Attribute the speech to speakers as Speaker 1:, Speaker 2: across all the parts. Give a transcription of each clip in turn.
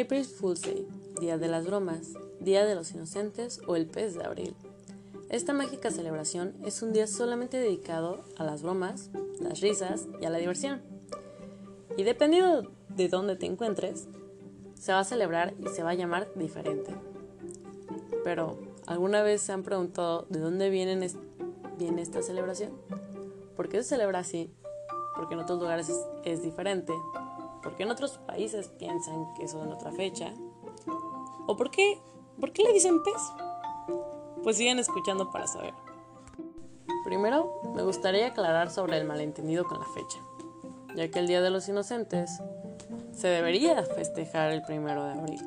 Speaker 1: April Fool's Day, Día de las Bromas, Día de los Inocentes o el Pez de Abril. Esta mágica celebración es un día solamente dedicado a las bromas, las risas y a la diversión. Y dependiendo de dónde te encuentres, se va a celebrar y se va a llamar diferente. Pero, ¿alguna vez se han preguntado de dónde viene esta celebración? ¿Por qué se celebra así? Porque en otros lugares es, diferente. ¿Por qué en otros países piensan que eso en otra fecha? ¿O por qué, por qué le dicen pez? Pues siguen escuchando para saber. Primero, me gustaría aclarar sobre el malentendido con la fecha, ya que el Día de los Inocentes se debería festejar el primero de abril,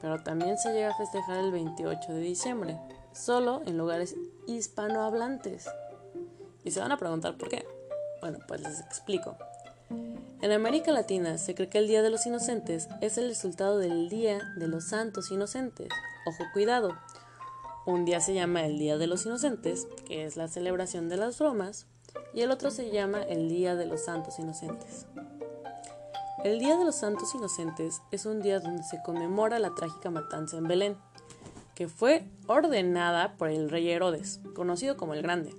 Speaker 1: pero también se llega a festejar el 28 de diciembre, solo en lugares hispanohablantes. Y se van a preguntar por qué. Bueno, pues les explico. En América Latina se cree que el Día de los Inocentes es el resultado del Día de los Santos Inocentes. Ojo, cuidado. Un día se llama el Día de los Inocentes, que es la celebración de las bromas, y el otro se llama el Día de los Santos Inocentes. El Día de los Santos Inocentes es un día donde se conmemora la trágica matanza en Belén, que fue ordenada por el rey Herodes, conocido como el Grande,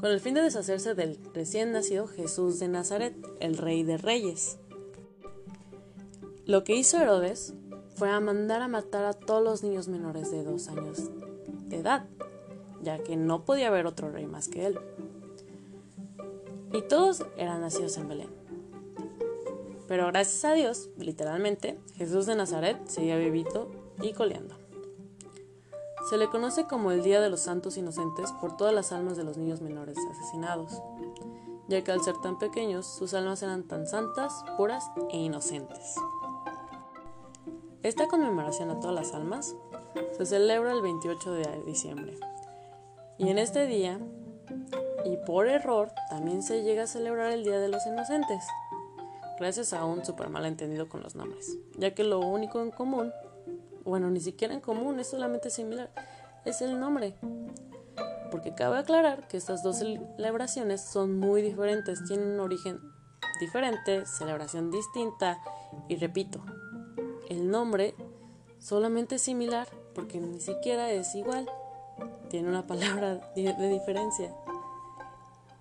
Speaker 1: con el fin de deshacerse del recién nacido Jesús de Nazaret, el rey de reyes. Lo que hizo Herodes fue a mandar a matar a todos los niños menores de dos años de edad, ya que no podía haber otro rey más que él. Y todos eran nacidos en Belén. Pero gracias a Dios, literalmente, Jesús de Nazaret seguía vivito y coleando. Se le conoce como el Día de los Santos Inocentes por todas las almas de los niños menores asesinados, ya que al ser tan pequeños, sus almas eran tan santas, puras e inocentes. Esta conmemoración a todas las almas se celebra el 28 de diciembre. Y en este día, y por error, también se llega a celebrar el Día de los Inocentes, gracias a un super malentendido con los nombres, ya que lo único en común, bueno, ni siquiera en común, es solamente similar, es el nombre. Porque cabe aclarar que estas dos celebraciones son muy diferentes, tienen un origen diferente, celebración distinta y repito, el nombre solamente es similar porque ni siquiera es igual, tiene una palabra de diferencia.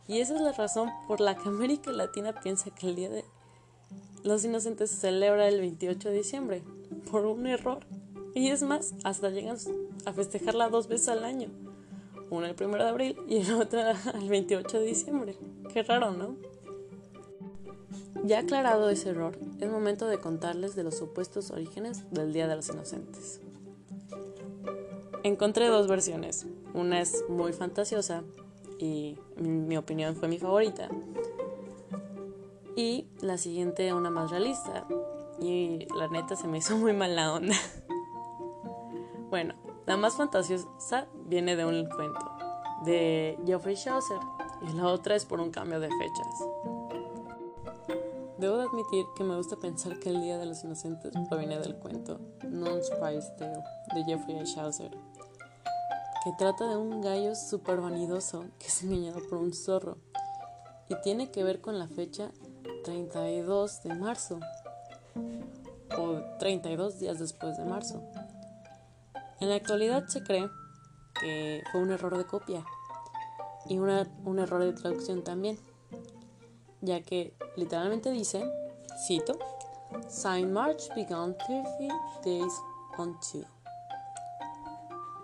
Speaker 1: Y esa es la razón por la que América Latina piensa que el Día de los Inocentes se celebra el 28 de diciembre, por un error. Y es más, hasta llegan a festejarla dos veces al año. Una el 1 de abril y la otra el 28 de diciembre. Qué raro, ¿no? Ya aclarado ese error, es momento de contarles de los supuestos orígenes del Día de los Inocentes. Encontré dos versiones. Una es muy fantasiosa y mi opinión fue mi favorita y la siguiente una más realista. Y la neta se me hizo muy mal la onda. bueno, la más fantasiosa viene de un cuento de Geoffrey Chaucer y la otra es por un cambio de fechas. Debo de admitir que me gusta pensar que el Día de los Inocentes proviene del cuento Non's Prize Tale de Geoffrey Chaucer, que trata de un gallo súper vanidoso que es engañado por un zorro y tiene que ver con la fecha 32 de marzo o 32 días después de marzo. En la actualidad se cree que fue un error de copia y un error de traducción también, ya que literalmente dice, cito, Saint March began 30 days on two.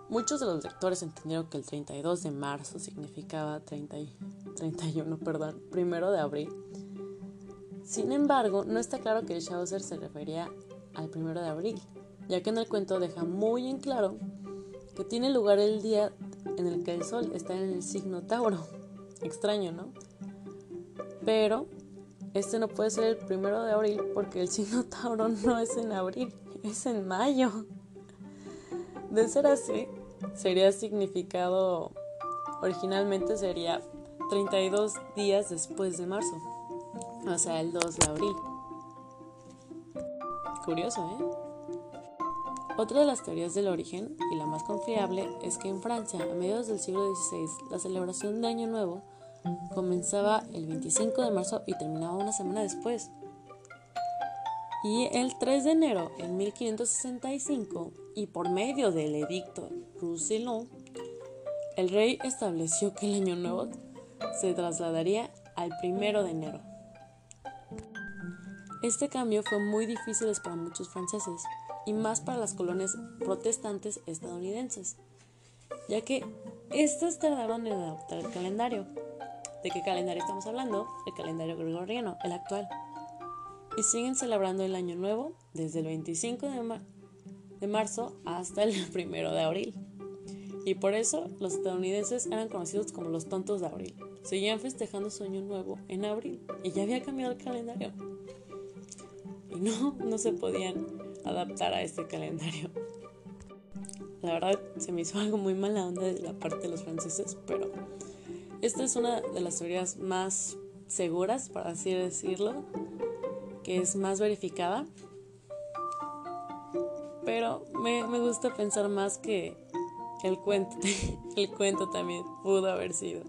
Speaker 1: Muchos de los lectores entendieron que el 32 de marzo significaba 30, 31, perdón, primero de abril sin embargo, no está claro que Chaucer se refería al primero de abril, ya que en el cuento deja muy en claro que tiene lugar el día en el que el sol está en el signo Tauro. Extraño, ¿no? Pero este no puede ser el primero de abril porque el signo Tauro no es en abril, es en mayo. De ser así, sería significado, originalmente sería 32 días después de marzo o sea, el 2 de abril. Curioso, ¿eh? Otra de las teorías del origen, y la más confiable, es que en Francia, a mediados del siglo XVI, la celebración de Año Nuevo comenzaba el 25 de marzo y terminaba una semana después. Y el 3 de enero en 1565, y por medio del edicto Roussillon, el rey estableció que el año nuevo se trasladaría al 1 de enero. Este cambio fue muy difícil para muchos franceses y más para las colonias protestantes estadounidenses, ya que estas tardaron en adoptar el calendario. ¿De qué calendario estamos hablando? El calendario gregoriano, el actual. Y siguen celebrando el Año Nuevo desde el 25 de, de marzo hasta el 1 de abril. Y por eso los estadounidenses eran conocidos como los tontos de abril. Seguían festejando su año nuevo en abril y ya había cambiado el calendario y no, no se podían adaptar a este calendario. La verdad se me hizo algo muy mala onda de la parte de los franceses, pero esta es una de las teorías más seguras, para así decirlo, que es más verificada. Pero me, me gusta pensar más que el cuento, el cuento también pudo haber sido.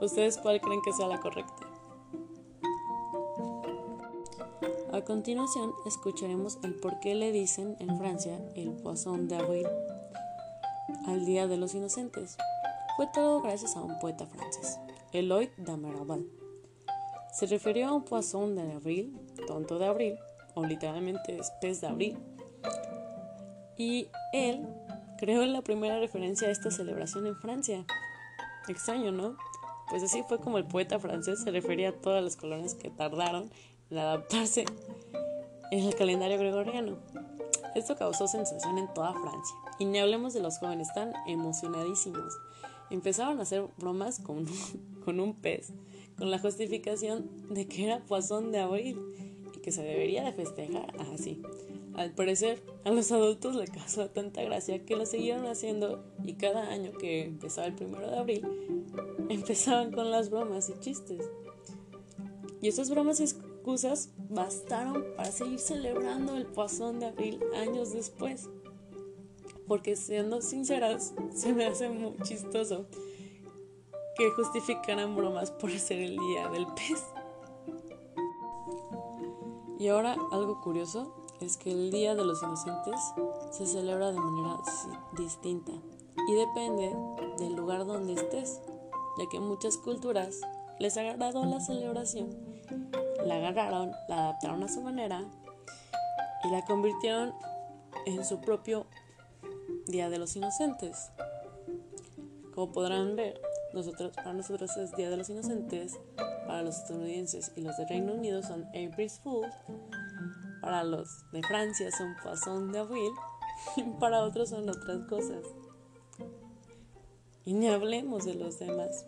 Speaker 1: ¿Ustedes cuál creen que sea la correcta? A continuación, escucharemos el por qué le dicen en Francia el Poisson d'Avril al Día de los Inocentes. Fue todo gracias a un poeta francés, Eloy d'Amaraval. Se refirió a un Poisson d'Avril, tonto de abril, o literalmente es pez de abril. Y él creó la primera referencia a esta celebración en Francia. Extraño, ¿no? Pues así fue como el poeta francés se refería a todas las colonias que tardaron adaptarse en el calendario gregoriano. Esto causó sensación en toda Francia. Y ni hablemos de los jóvenes tan emocionadísimos. Empezaron a hacer bromas con, con un pez, con la justificación de que era Poisson de abril y que se debería de festejar así. Al parecer, a los adultos le causó tanta gracia que lo siguieron haciendo y cada año que empezaba el primero de abril, empezaban con las bromas y chistes. Y esas bromas excusas bastaron para seguir celebrando el Poisson de abril años después. Porque siendo sinceras, se me hace muy chistoso que justificaran bromas por ser el día del pez. Y ahora algo curioso es que el Día de los Inocentes se celebra de manera distinta y depende del lugar donde estés, ya que muchas culturas les agradó la celebración la agarraron, la adaptaron a su manera y la convirtieron en su propio Día de los Inocentes. Como podrán ver, nosotros, para nosotros es Día de los Inocentes, para los estadounidenses y los de Reino Unido son April's Fool, para los de Francia son Poisson de Avril y para otros son otras cosas. Y ni hablemos de los demás.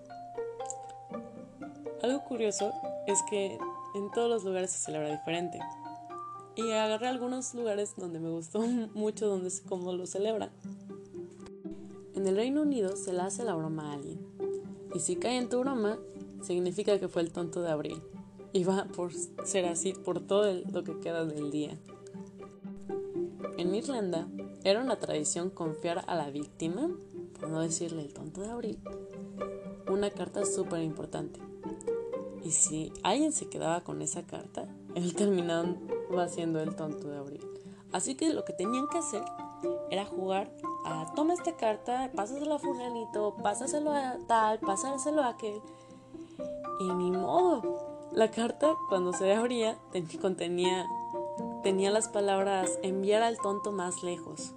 Speaker 1: Algo curioso es que en todos los lugares se celebra diferente. Y agarré algunos lugares donde me gustó mucho donde cómo lo celebran. En el Reino Unido se le hace la broma a alguien. Y si cae en tu broma, significa que fue el tonto de abril. Y va por ser así por todo lo que queda del día. En Irlanda era una tradición confiar a la víctima, por no decirle el tonto de abril, una carta súper importante y si alguien se quedaba con esa carta, él terminaba siendo el tonto de abril. Así que lo que tenían que hacer era jugar a toma esta carta, pásaselo a fulanito, pásaselo a tal, pásaselo a aquel. Y ni modo. La carta cuando se abría contenía tenía las palabras enviar al tonto más lejos.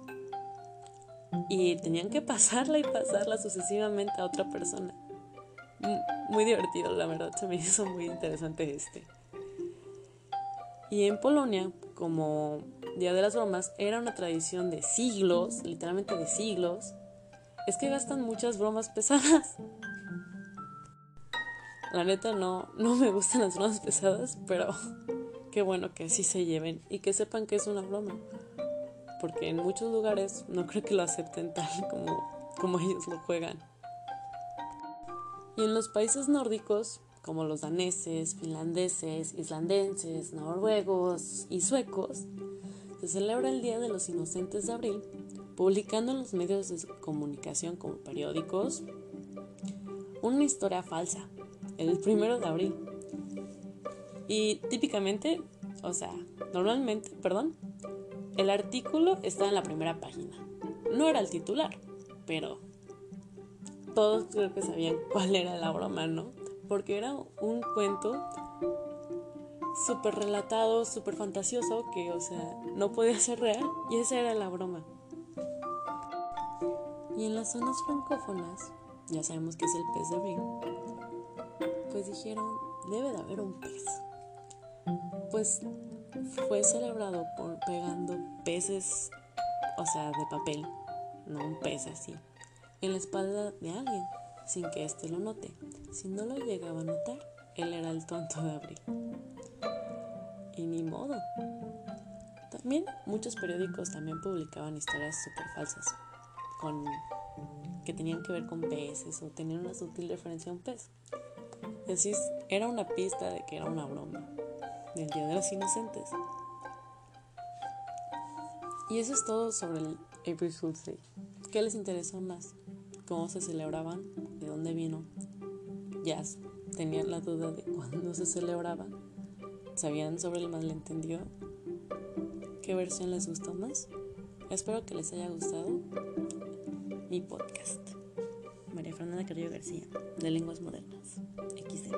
Speaker 1: Y tenían que pasarla y pasarla sucesivamente a otra persona muy divertido, la verdad, se me hizo muy interesante este. Y en Polonia, como Día de las Bromas, era una tradición de siglos, literalmente de siglos, es que gastan muchas bromas pesadas. La neta no, no me gustan las bromas pesadas, pero qué bueno que así se lleven y que sepan que es una broma. Porque en muchos lugares no creo que lo acepten tal como, como ellos lo juegan. Y en los países nórdicos, como los daneses, finlandeses, islandeses, noruegos y suecos, se celebra el Día de los Inocentes de Abril, publicando en los medios de comunicación como periódicos una historia falsa, el primero de abril. Y típicamente O sea, normalmente, perdón, el artículo está en la primera página. No era el titular, pero todos creo que sabían cuál era la broma, ¿no? Porque era un cuento súper relatado, súper fantasioso, que, o sea, no podía ser real y esa era la broma. Y en las zonas francófonas, ya sabemos que es el pez de abril, pues dijeron, debe de haber un pez. Pues fue celebrado por pegando peces, o sea, de papel, no un pez así, en la espalda de alguien, sin que éste lo note. Si no lo llegaba a notar, él era el tonto de abril. Y ni modo. También muchos periódicos también publicaban historias súper falsas, con, que tenían que ver con peces o tenían una sutil referencia a un pez. Así era una pista de que era una broma del Día de los Inocentes. Y eso es todo sobre el April Fool's Day. ¿Qué les interesó más? ¿Cómo se celebraban? ¿De dónde vino? Ya tenían la duda de cuándo se celebraba. ¿Sabían sobre el malentendido? ¿Qué versión les gustó más? Espero que les haya gustado mi podcast. María Fernanda Carrillo García, de Lenguas Modernas, XD.